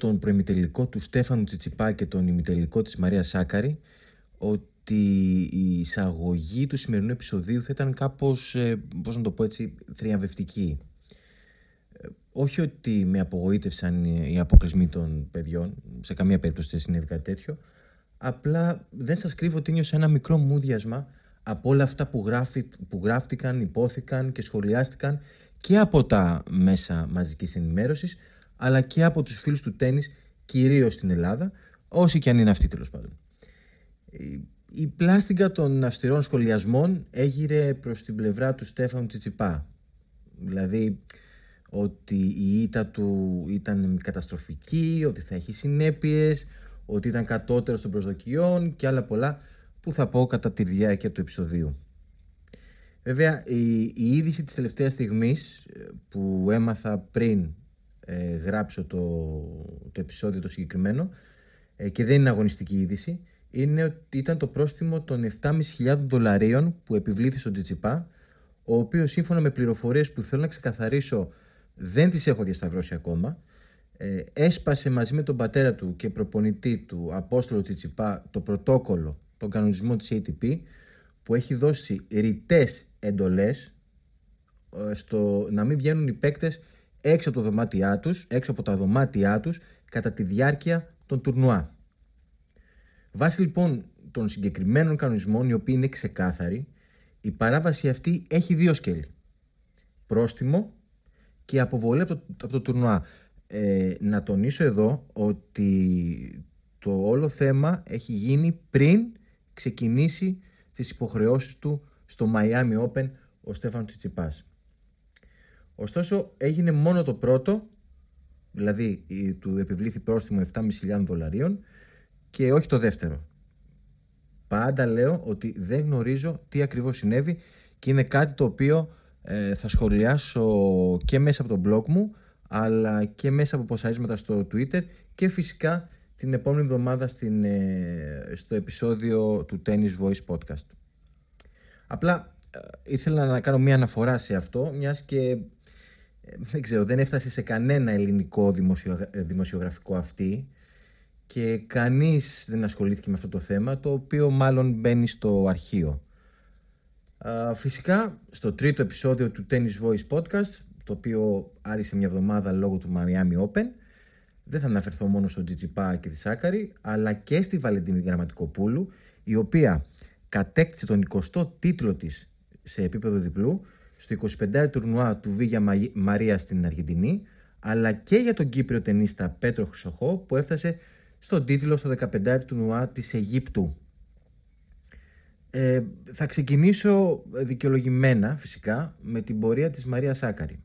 σκεφτόμουν πριν από τον προημιτελικό του Στέφανου Τσιτσιπά και τον ημιτελικό της Μαρία Σάκαρη ότι η εισαγωγή του σημερινού επεισοδίου θα ήταν κάπως, ε, πώς να το πω έτσι, θριαμβευτική. Ε, όχι ότι με απογοήτευσαν οι αποκλεισμοί των παιδιών, σε καμία περίπτωση δεν συνέβη κάτι τέτοιο, απλά δεν σας κρύβω ότι νιώσα ένα μικρό μούδιασμα από όλα αυτά που, γράφει, που γράφτηκαν, υπόθηκαν και σχολιάστηκαν και από τα μέσα μαζικής ενημέρωσης αλλά και από τους φίλους του τέννις κυρίως στην Ελλάδα, όσοι και αν είναι αυτοί τέλος πάντων. Η πλάστιγκα των αυστηρών σχολιασμών έγειρε προς την πλευρά του Στέφανου Τσιτσιπά. Δηλαδή ότι η ήττα του ήταν καταστροφική, ότι θα έχει συνέπειες, ότι ήταν κατώτερο των προσδοκιών και άλλα πολλά που θα πω κατά τη διάρκεια του επεισοδίου. Βέβαια η, η είδηση της τελευταίας στιγμής ε, που έμαθα πριν ε, γράψω το, το επεισόδιο το συγκεκριμένο ε, και δεν είναι αγωνιστική είδηση είναι ότι ήταν το πρόστιμο των 7.500 δολαρίων που επιβλήθη στον Τζιτσιπά ο οποίος σύμφωνα με πληροφορίες που θέλω να ξεκαθαρίσω δεν τις έχω διασταυρώσει ακόμα. Ε, έσπασε μαζί με τον πατέρα του και προπονητή του Απόστολο Τσιτσιπά το πρωτόκολλο, τον κανονισμό της ATP που έχει δώσει ρητές εντολές ε, στο να μην βγαίνουν οι παίκτες έξω από, το δωμάτια τους, έξω από τα δωμάτια τους κατά τη διάρκεια των τουρνουά. Βάσει λοιπόν των συγκεκριμένων κανονισμών, οι οποίοι είναι ξεκάθαροι, η παράβαση αυτή έχει δύο σκέλη. Πρόστιμο και αποβολή από το, από το τουρνουά. Ε, να τονίσω εδώ ότι το όλο θέμα έχει γίνει πριν ξεκινήσει τις υποχρεώσεις του στο Miami Open ο Στέφανος Τσιτσιπάς. Ωστόσο έγινε μόνο το πρώτο, δηλαδή του επιβλήθη πρόστιμο 7.500 δολαρίων και όχι το δεύτερο. Πάντα λέω ότι δεν γνωρίζω τι ακριβώς συνέβη και είναι κάτι το οποίο ε, θα σχολιάσω και μέσα από το blog μου αλλά και μέσα από ποσαρίσματα στο Twitter και φυσικά την επόμενη εβδομάδα στην, ε, στο επεισόδιο του Tennis Voice Podcast. Απλά ε, ήθελα να κάνω μια αναφορά σε αυτό μιας και δεν ξέρω, δεν έφτασε σε κανένα ελληνικό δημοσιογραφικό αυτή και κανείς δεν ασχολήθηκε με αυτό το θέμα, το οποίο μάλλον μπαίνει στο αρχείο. φυσικά, στο τρίτο επεισόδιο του Tennis Voice Podcast, το οποίο άρχισε μια εβδομάδα λόγω του Miami Open, δεν θα αναφερθώ μόνο στον Τζιτζιπά και τη Σάκαρη, αλλά και στη Βαλεντίνη Γραμματικοπούλου, η οποία κατέκτησε τον 20ο τίτλο της σε επίπεδο διπλού στο 25 τουρνουά του Βίγια Μαρία στην Αργεντινή, αλλά και για τον Κύπριο τενίστα Πέτρο Χρυσοχό που έφτασε στον τίτλο στο 15 τουρνουά της Αιγύπτου. Ε, θα ξεκινήσω δικαιολογημένα φυσικά με την πορεία της Μαρία Σάκαρη.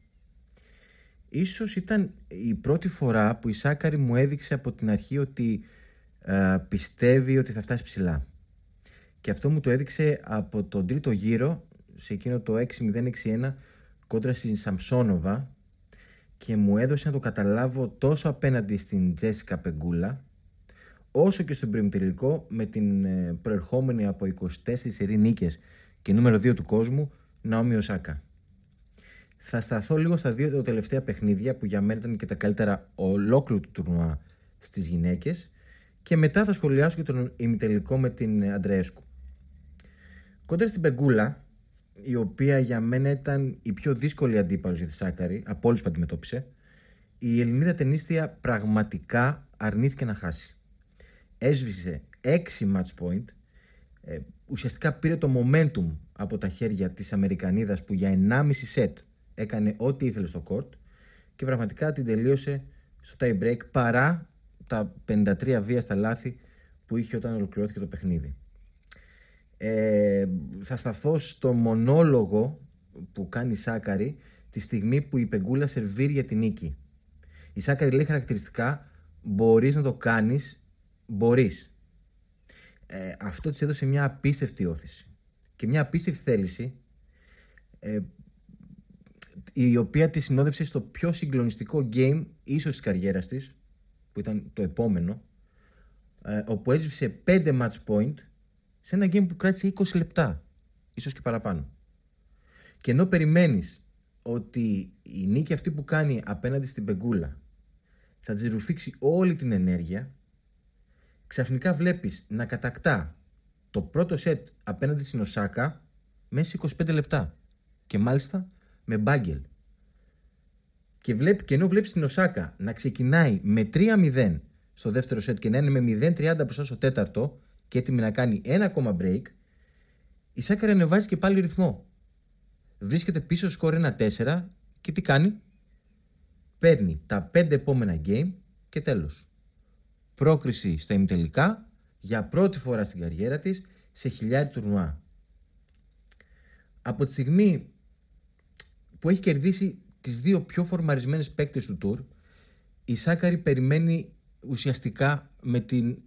Ίσως ήταν η πρώτη φορά που η Σάκαρη μου έδειξε από την αρχή ότι ε, πιστεύει ότι θα φτάσει ψηλά. Και αυτό μου το έδειξε από τον τρίτο γύρο σε εκείνο το 6-0-6-1 κόντρα στην Σαμσόνοβα και μου έδωσε να το καταλάβω τόσο απέναντι στην Τζέσικα Πεγκούλα όσο και στον τελικό με την ε, προερχόμενη από 24 σερή νίκες και νούμερο 2 του κόσμου Ναόμι Οσάκα. Θα σταθώ λίγο στα δύο τελευταία παιχνίδια που για μένα ήταν και τα καλύτερα ολόκληρου του τουρνουά στις γυναίκες και μετά θα σχολιάσω και τον ημιτελικό με την Αντρέσκου. Κόντρα στην Πεγκούλα η οποία για μένα ήταν η πιο δύσκολη αντίπαλος για τη Σάκαρη από όλους που αντιμετώπισε, η Ελληνίδα ταινίστια πραγματικά αρνήθηκε να χάσει. Έσβησε 6 match point, ε, ουσιαστικά πήρε το momentum από τα χέρια της Αμερικανίδας που για 1,5 set έκανε ό,τι ήθελε στο court και πραγματικά την τελείωσε στο tie break παρά τα 53 βία στα λάθη που είχε όταν ολοκληρώθηκε το παιχνίδι. Ε, θα σταθώ στο μονόλογο που κάνει η Σάκαρη τη στιγμή που η Πεγκούλα σερβίρει για την νίκη. Η Σάκαρη λέει χαρακτηριστικά μπορείς να το κάνεις, μπορείς. Ε, αυτό της έδωσε μια απίστευτη όθηση και μια απίστευτη θέληση ε, η οποία τη συνόδευσε στο πιο συγκλονιστικό game ίσως της καριέρας της που ήταν το επόμενο ε, όπου έσβησε 5 match point σε ένα game που κράτησε 20 λεπτά, ίσως και παραπάνω. Και ενώ περιμένεις ότι η νίκη αυτή που κάνει απέναντι στην Πεγκούλα θα της ρουφήξει όλη την ενέργεια. Ξαφνικά βλέπεις να κατακτά το πρώτο σετ απέναντι στην Οσάκα μέσα σε 25 λεπτά. Και μάλιστα με μπάγκελ. Και, βλέπει, και ενώ βλέπεις την Οσάκα να ξεκινάει με 3-0 στο δεύτερο σετ και να είναι με 0-30 μπροστά στο τέταρτο και έτοιμη να κάνει ένα ακόμα break, η Σάκαρη ανεβάζει και πάλι ρυθμό. Βρίσκεται πίσω σκορ 1-4 και τι κάνει; Παίρνει τα 5 επόμενα game και τέλος. Πρόκριση στα ημιτελικά για πρώτη φορά στην καριέρα της σε χιλιάρι τουρνουά. Από τη στιγμή που έχει κερδίσει τις δύο πιο φορμαρισμένες παίκτες του τουρ, η Σάκαρη περιμένει ουσιαστικά με την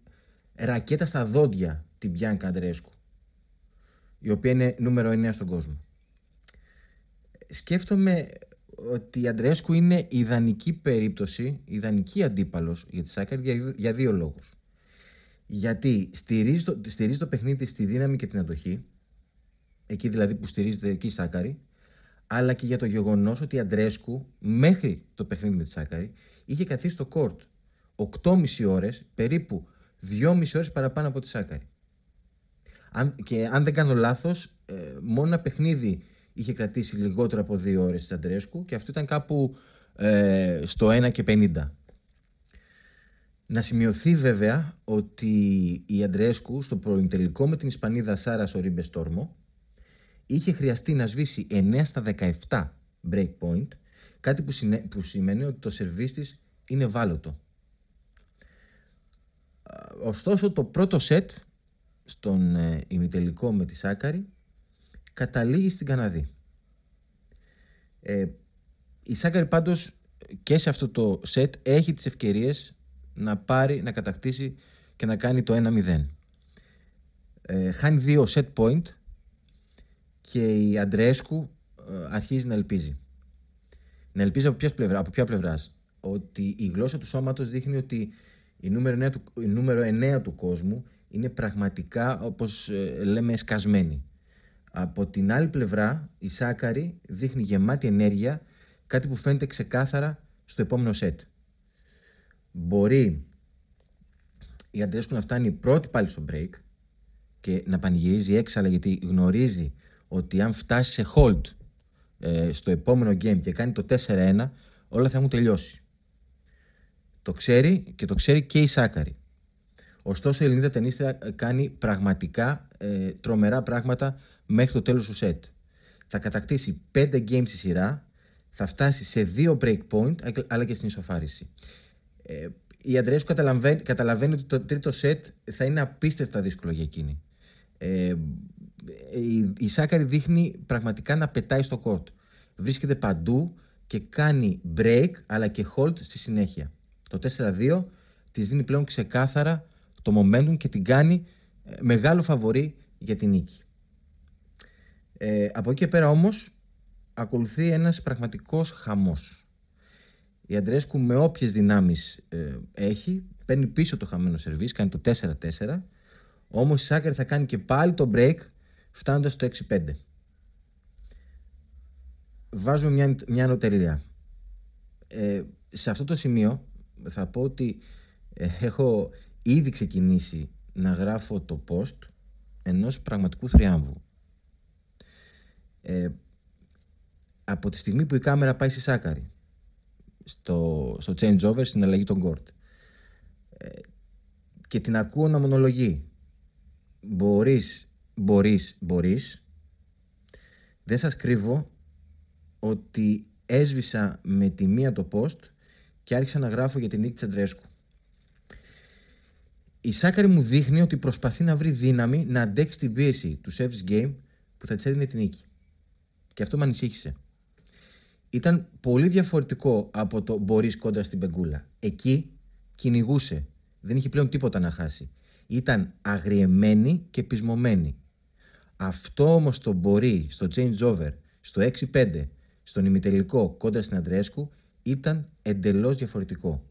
ρακέτα στα δόντια την Μπιάνκα Αντρέσκου, η οποία είναι νούμερο 9 στον κόσμο. Σκέφτομαι ότι η Αντρέσκου είναι ιδανική περίπτωση, ιδανική αντίπαλος για τη Σάκαρη για δύο λόγους. Γιατί στηρίζει το, στηρίζει το παιχνίδι στη δύναμη και την αντοχή, εκεί δηλαδή που στηρίζεται εκεί η Σάκαρη, αλλά και για το γεγονός ότι η Αντρέσκου μέχρι το παιχνίδι με τη Σάκαρη είχε καθίσει στο κόρτ 8,5 ώρες, περίπου 2,5 ώρες παραπάνω από τη Σάκαρη. Αν, και αν δεν κάνω λάθος, ε, μόνο ένα παιχνίδι είχε κρατήσει λιγότερο από 2 ώρες της Αντρέσκου και αυτό ήταν κάπου ε, στο 1 και 50. Να σημειωθεί βέβαια ότι η Αντρέσκου στο τελικό με την Ισπανίδα Σάρα Σορίμπε Στόρμο είχε χρειαστεί να σβήσει 9 στα 17 break point, κάτι που, που σημαίνει ότι το σερβίς της είναι βάλωτο. Ωστόσο το πρώτο σετ στον ε, ημιτελικό με τη Σάκαρη καταλήγει στην Καναδή. Ε, η Σάκαρη πάντως και σε αυτό το σετ έχει τις ευκαιρίες να πάρει, να κατακτήσει και να κάνει το 1-0. Ε, χάνει δύο set point και η Αντρέσκου ε, αρχίζει να ελπίζει. Να ελπίζει από ποιας πλευρά, από ποια πλευράς; Ότι η γλώσσα του σώματος δείχνει ότι η νούμερο 9 του, η νούμερο 9 του κόσμου είναι πραγματικά όπως ε, λέμε σκασμένη. Από την άλλη πλευρά η Σάκαρη δείχνει γεμάτη ενέργεια κάτι που φαίνεται ξεκάθαρα στο επόμενο σετ. Μπορεί η Αντρέσκου να φτάνει πρώτη πάλι στο break και να πανηγυρίζει έξαλα γιατί γνωρίζει ότι αν φτάσει σε hold ε, στο επόμενο game και κάνει το 4-1 όλα θα έχουν τελειώσει. Το ξέρει και το ξέρει και η Σάκαρη. Ωστόσο η Ελληνίδα ταινίστρια κάνει πραγματικά ε, τρομερά πράγματα μέχρι το τέλος του σετ. Θα κατακτήσει 5 games στη σειρά, θα φτάσει σε 2 break point αλλά και στην ισοφάριση. Ε, η Αντρέσκου καταλαβαίνει, καταλαβαίνει ότι το τρίτο σετ θα είναι απίστευτα δύσκολο για εκείνη. Ε, η, η Σάκαρη δείχνει πραγματικά να πετάει στο κόρτ. Βρίσκεται παντού και κάνει break αλλά και hold στη συνέχεια. Το 4-2 της δίνει πλέον ξεκάθαρα το momentum και την κάνει ε, μεγάλο φαβορή για την νίκη. Ε, από εκεί και πέρα όμως ακολουθεί ένας πραγματικός χαμός. Η Αντρέσκου με όποιες δυνάμεις ε, έχει παίρνει πίσω το χαμένο σερβίς, κάνει το 4-4 όμως η Σάκαρη θα κάνει και πάλι το break φτάνοντας στο 6-5. Βάζουμε μια, μια νοτελεία. Ε, σε αυτό το σημείο θα πω ότι ε, έχω ήδη ξεκινήσει να γράφω το post ενός πραγματικού θριάμβου. Ε, από τη στιγμή που η κάμερα πάει στη Σάκαρη στο, στο changeover στην αλλαγή των court ε, και την ακούω να μονολογεί μπορείς μπορείς, μπορείς. Δεν σας κρύβω ότι έσβησα με τη μία το post και άρχισα να γράφω για την νίκη Τσαντρέσκου. Η Σάκαρη μου δείχνει ότι προσπαθεί να βρει δύναμη να αντέξει την πίεση του service game που θα της έδινε την νίκη. Και αυτό με ανησύχησε. Ήταν πολύ διαφορετικό από το μπορείς κόντρα στην πεγκούλα. Εκεί κυνηγούσε. Δεν είχε πλέον τίποτα να χάσει. Ήταν αγριεμένη και πεισμωμένη. Αυτό όμως το μπορεί στο changeover, στο 6-5, στον ημιτελικό κόντρα στην Αντρέσκου ήταν εντελώς διαφορετικό.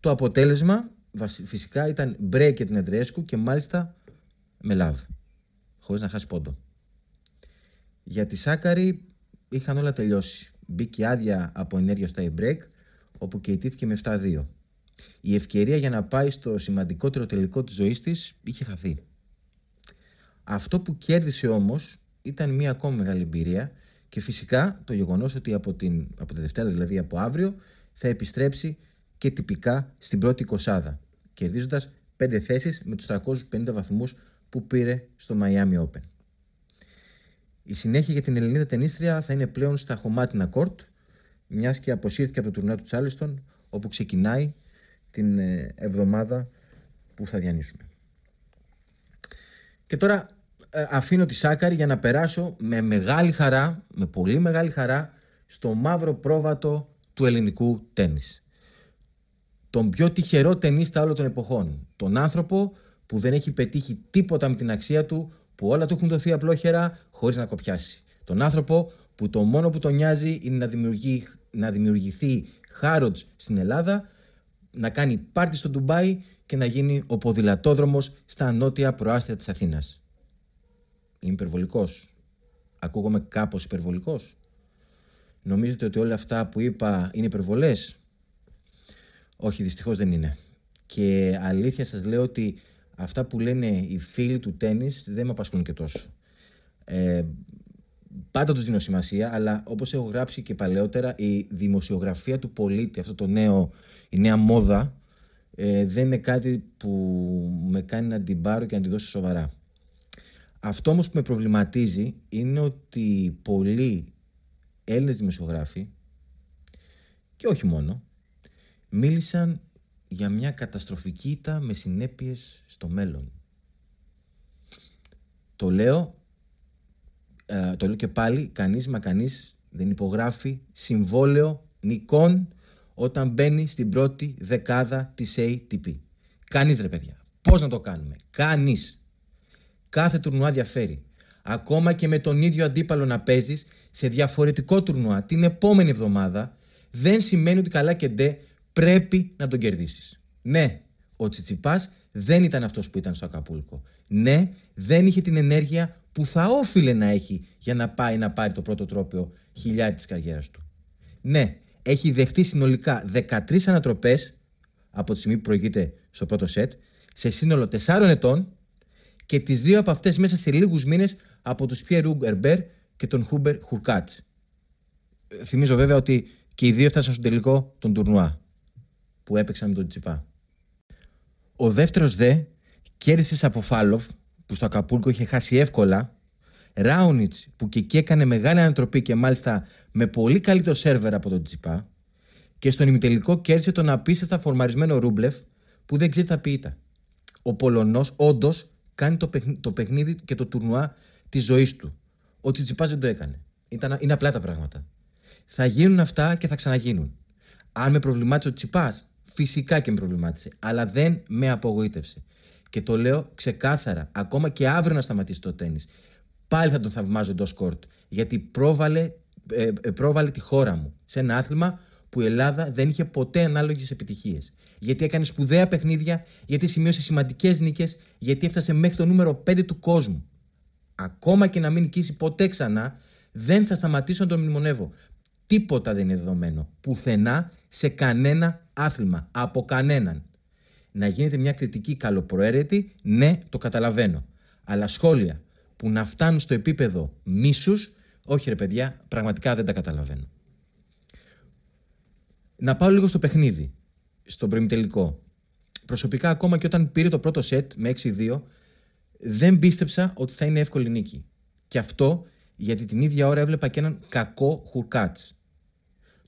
Το αποτέλεσμα φυσικά ήταν break για την Αντρέσκου και μάλιστα με love, χωρίς να χάσει πόντο. Για τη Σάκαρη είχαν όλα τελειώσει. Μπήκε άδεια από ενέργεια στο break, όπου και ιτήθηκε με 7-2. Η ευκαιρία για να πάει στο σημαντικότερο τελικό της ζωής της είχε χαθεί. Αυτό που κέρδισε όμως ήταν μια ακόμα μεγάλη εμπειρία και φυσικά το γεγονός ότι από, την, από τη Δευτέρα, δηλαδή από αύριο, θα επιστρέψει και τυπικά στην πρώτη κοσάδα, κερδίζοντας 5 θέσεις με τους 350 βαθμούς που πήρε στο Miami Open. Η συνέχεια για την Ελληνίδα τενίστρια θα είναι πλέον στα χωμάτινα κόρτ, μιας και αποσύρθηκε από το τουρνά του Τσάλιστον, όπου ξεκινάει την ε, εβδομάδα που θα διανύσουμε. Και τώρα ε, αφήνω τη Σάκαρη για να περάσω με μεγάλη χαρά, με πολύ μεγάλη χαρά, στο μαύρο πρόβατο του ελληνικού τέννις. Τον πιο τυχερό ταινίστα όλων των εποχών. Τον άνθρωπο που δεν έχει πετύχει τίποτα με την αξία του, που όλα του έχουν δοθεί απλόχερα χωρίς να κοπιάσει. Τον άνθρωπο που το μόνο που τον νοιάζει είναι να, δημιουργεί, να δημιουργηθεί Χάροτς στην Ελλάδα, να κάνει πάρτι στο Ντουμπάι και να γίνει ο ποδηλατόδρομος στα νότια προάστια της Αθήνας. Είμαι υπερβολικός. Ακούγομαι κάπως υπερβολικός. Νομίζετε ότι όλα αυτά που είπα είναι υπερβολές; Όχι, δυστυχώς δεν είναι. Και αλήθεια σας λέω ότι αυτά που λένε οι φίλοι του τέννις δεν με απασχολούν και τόσο. Ε, πάντα τους δίνω σημασία, αλλά όπως έχω γράψει και παλαιότερα, η δημοσιογραφία του πολίτη, αυτό το νέο, η νέα μόδα, ε, δεν είναι κάτι που με κάνει να την πάρω και να την δώσω σοβαρά. Αυτό όμως που με προβληματίζει είναι ότι πολλοί Έλληνες δημοσιογράφοι και όχι μόνο μίλησαν για μια καταστροφική ήττα με συνέπειες στο μέλλον. Το λέω, ε, το λέω και πάλι, κανείς μα κανείς δεν υπογράφει συμβόλαιο νικών όταν μπαίνει στην πρώτη δεκάδα της ATP. Κανείς ρε παιδιά. Πώς να το κάνουμε; Κανείς. Κάθε τουρνουά διαφέρει. Ακόμα και με τον ίδιο αντίπαλο να παίζεις σε διαφορετικό τουρνουά την επόμενη εβδομάδα, δεν σημαίνει ότι καλά και ντε πρέπει να τον κερδίσεις. Ναι, ο Τσιτσιπάς δεν ήταν αυτός που ήταν στο Ακαπούλκο. Ναι, δεν είχε την ενέργεια που θα όφιλε να έχει για να πάει να πάρει το πρώτο τρόπαιο χιλιάρι της καριέρας του. Ναι, έχει δεχτεί συνολικά 13 ανατροπές από τη στιγμή που προηγείται στο πρώτο σετ, σε σύνολο 4 ετών και τις δύο από αυτές μέσα σε λίγους μήνες από τους Πιέρ Ερμπέρ και τον Χούμπερ Χουρκάτ. Θυμίζω βέβαια ότι και οι δύο έφτασαν στο τελικό τον τουρνουά που έπαιξαν με τον Τσιπά. Ο δεύτερος δε κέρδισε από Φάλοφ που στο Ακαπούλκο είχε χάσει εύκολα. Ράουνιτς που και εκεί έκανε μεγάλη ανατροπή και μάλιστα με πολύ καλύτερο σερβερ από τον Τσιπά. Και στον ημιτελικό κέρδισε τον απίστευτα φορμαρισμένο Ρούμπλεφ που δεν ξέρει τα ποιήτα. Ο Πολωνός όντως κάνει το, το παιχνίδι και το τουρνουά της ζωής του. Ο Τσιτσιπάς δεν το έκανε. Ήταν, είναι απλά τα πράγματα. Θα γίνουν αυτά και θα ξαναγίνουν. Αν με προβλημάτισε ο Τσιπάς, φυσικά και με προβλημάτισε. Αλλά δεν με απογοήτευσε. Και το λέω ξεκάθαρα, ακόμα και αύριο να σταματήσει το τέννη. Πάλι θα τον θαυμάζω εντός κόρτ. Γιατί πρόβαλε, ε, ε, πρόβαλε τη χώρα μου σε ένα άθλημα που η Ελλάδα δεν είχε ποτέ ανάλογες επιτυχίες. Γιατί έκανε σπουδαία παιχνίδια, γιατί σημείωσε σημαντικές νίκες, γιατί έφτασε μέχρι το νούμερο 5 του κόσμου. Ακόμα και να μην νικήσει ποτέ ξανά, δεν θα σταματήσω να τον μνημονεύω. Τίποτα δεν είναι δεδομένο. Πουθενά σε κανένα άθλημα. Από κανέναν. Να γίνεται μια κριτική καλοπροαίρετη, ναι, το καταλαβαίνω. Αλλά σχόλια που να φτάνουν στο επίπεδο μίσους, όχι ρε παιδιά, πραγματικά δεν τα καταλαβαίνω. Να πάω λίγο στο παιχνίδι, στον προημιτελικό. Προσωπικά, ακόμα και όταν πήρε το πρώτο σετ με 6-2, δεν πίστεψα ότι θα είναι εύκολη νίκη. Και αυτό γιατί την ίδια ώρα έβλεπα και έναν κακό Χουρκάτ.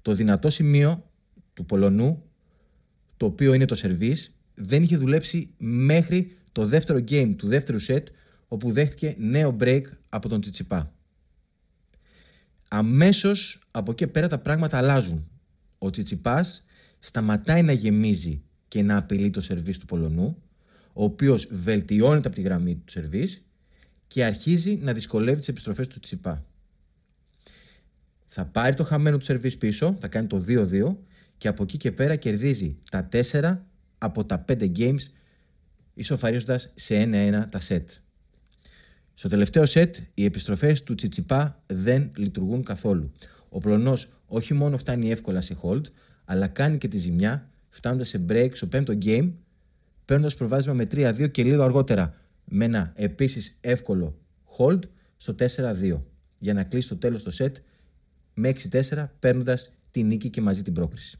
Το δυνατό σημείο του Πολωνού, το οποίο είναι το σερβίς, δεν είχε δουλέψει μέχρι το δεύτερο game του δεύτερου σετ, όπου δέχτηκε νέο break από τον Τσιτσιπά. Αμέσως από εκεί πέρα τα πράγματα αλλάζουν. Ο Τσιτσιπάς σταματάει να γεμίζει και να απειλεί το σερβίς του Πολωνού, ο οποίος βελτιώνεται από τη γραμμή του σερβίς και αρχίζει να δυσκολεύει τις επιστροφές του Τσιπά. Θα πάρει το χαμένο του σερβίς πίσω, θα κάνει το 2-2 και από εκεί και πέρα κερδίζει τα 4 από τα 5 games ισοφαρίζοντας σε 1-1 τα σετ. Στο τελευταίο σετ οι επιστροφές του Τσιτσιπά δεν λειτουργούν καθόλου. Ο Πλονός όχι μόνο φτάνει εύκολα σε hold, αλλά κάνει και τη ζημιά φτάνοντας σε break στο πέμπτο game, παίρνοντας προβάδισμα με 3-2 και λίγο αργότερα με ένα επίσης εύκολο hold στο 4-2 για να κλείσει το τέλος το set με 6-4 παίρνοντας τη νίκη και μαζί την πρόκριση.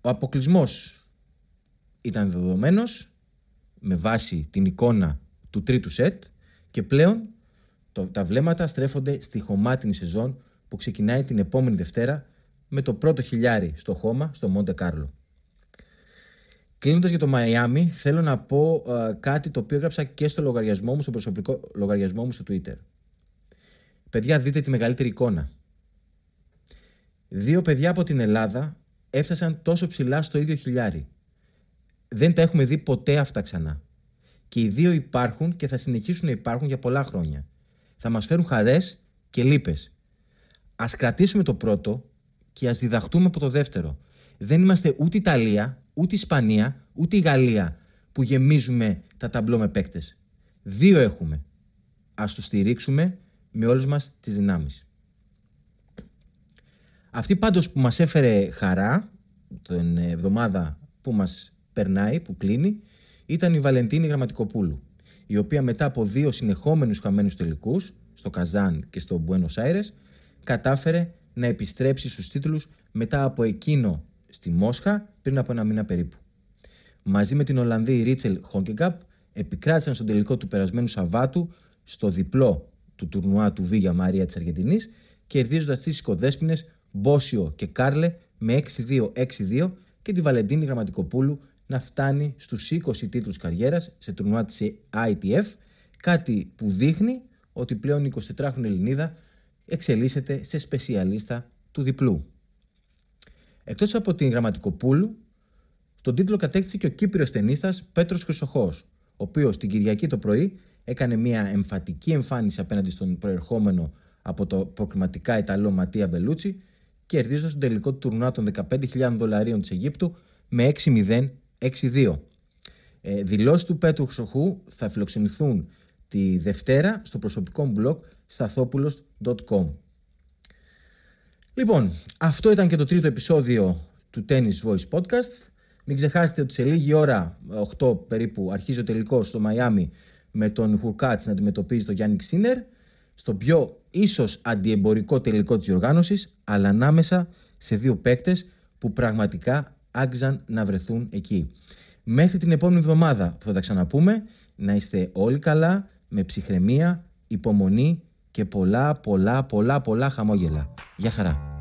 Ο αποκλεισμός ήταν δεδομένος με βάση την εικόνα του τρίτου σετ και πλέον το, τα βλέμματα στρέφονται στη χωμάτινη σεζόν που ξεκινάει την επόμενη Δευτέρα με το πρώτο χιλιάρι στο χώμα στο Μόντε Κάρλο. Κλείνοντας για το Μαϊάμι, θέλω να πω κάτι το οποίο έγραψα και στο λογαριασμό μου, στο προσωπικό λογαριασμό μου στο Twitter. Παιδιά, δείτε τη μεγαλύτερη εικόνα. Δύο παιδιά από την Ελλάδα έφτασαν τόσο ψηλά στο ίδιο χιλιάρι. Δεν τα έχουμε δει ποτέ αυτά ξανά. Και οι δύο υπάρχουν και θα συνεχίσουν να υπάρχουν για πολλά χρόνια. Θα μας φέρουν χαρές και λύπες. Ας κρατήσουμε το πρώτο και ας διδαχτούμε από το δεύτερο. Δεν είμαστε ούτε Ιταλία, ούτε Ισπανία, ούτε η Γαλλία που γεμίζουμε τα ταμπλό με παίκτες. Δύο έχουμε. Ας τους στηρίξουμε με όλες μας τις δυνάμεις. Αυτή πάντως που μας έφερε χαρά την εβδομάδα που μας περνάει, που κλείνει, ήταν η Βαλεντίνη Γραμματικοπούλου, η οποία μετά από δύο συνεχόμενους χαμένους τελικούς, στο Καζάν και στο Μπουένος Άιρες, κατάφερε να επιστρέψει στους τίτλους μετά από εκείνο στη Μόσχα πριν από ένα μήνα περίπου. Μαζί με την Ολλανδή Ρίτσελ Χόγκενκαμπ επικράτησαν στον τελικό του περασμένου Σαββάτου στο διπλό του τουρνουά του Βίγια Μαρία της Αργεντινής, κερδίζοντας τις οικοδέσποινες Μπόσιο και Κάρλε με 6-2-6-2 και τη Βαλεντίνη Γραμματικοπούλου να φτάνει στους 20 τίτλους καριέρας σε τουρνουά της ITF, κάτι που δείχνει ότι πλέον η 24χρονη Ελληνίδα εξελίσσεται σε σπεσιαλίστα του διπλού. Εκτός από την Γραμματικοπούλου, τον τίτλο κατέκτησε και ο Κύπριος ταινίστας Πέτρος Χρυσοχός, ο οποίος την Κυριακή το πρωί έκανε μια εμφατική εμφάνιση απέναντι στον προερχόμενο από το προκριματικά Ιταλό Ματία Μπελούτσι, κερδίζοντας τον τελικό του τουρνουά των 15.000 δολαρίων της Αιγύπτου με 6-0-6-2. Ε, δηλώσεις του Πέτρου Χρυσοχού θα φιλοξενηθούν τη Δευτέρα στο προσωπικό μου blog σταθόπουλος.com Λοιπόν, αυτό ήταν και το τρίτο επεισόδιο του Tennis Voice Podcast. Μην ξεχάσετε ότι σε λίγη ώρα, 8 περίπου, αρχίζει ο τελικός στο Μαϊάμι με τον Χουρκάτς να αντιμετωπίζει τον Γιάννη Ξίνερ στο πιο ίσως αντιεμπορικό τελικό της διοργάνωσης αλλά ανάμεσα σε δύο παίκτες που πραγματικά άγγιζαν να βρεθούν εκεί. Μέχρι την επόμενη εβδομάδα που θα τα ξαναπούμε, να είστε όλοι καλά, με ψυχραιμία, υπομονή και πολλά πολλά πολλά πολλά χαμόγελα. Γεια χαρά.